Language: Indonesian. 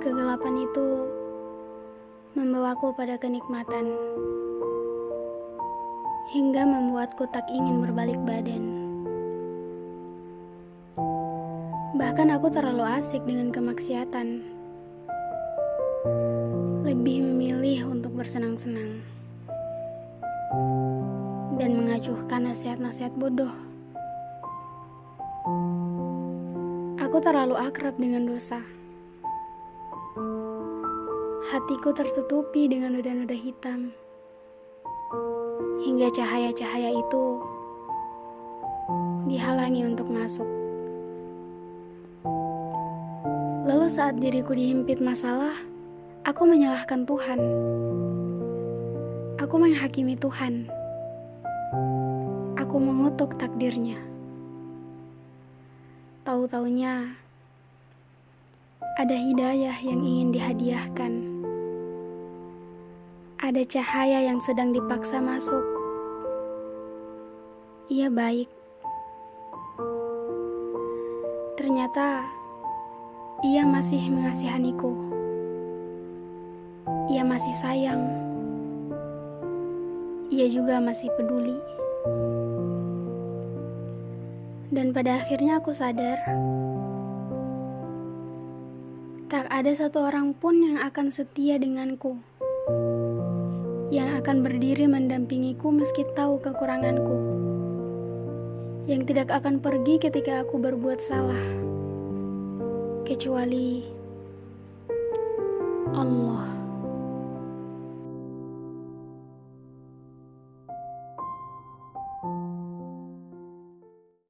Kegelapan itu membawaku pada kenikmatan, hingga membuatku tak ingin berbalik badan. Bahkan aku terlalu asik dengan kemaksiatan, lebih memilih untuk bersenang-senang dan mengacuhkan nasihat-nasihat bodoh. Aku terlalu akrab dengan dosa hatiku tertutupi dengan noda-noda hitam. Hingga cahaya-cahaya itu dihalangi untuk masuk. Lalu saat diriku dihimpit masalah, aku menyalahkan Tuhan. Aku menghakimi Tuhan. Aku mengutuk takdirnya. Tahu-taunya ada hidayah yang ingin dihadiahkan ada cahaya yang sedang dipaksa masuk. Ia baik. Ternyata ia masih mengasihaniku. Ia masih sayang. Ia juga masih peduli. Dan pada akhirnya aku sadar tak ada satu orang pun yang akan setia denganku yang akan berdiri mendampingiku meski tahu kekuranganku, yang tidak akan pergi ketika aku berbuat salah, kecuali Allah.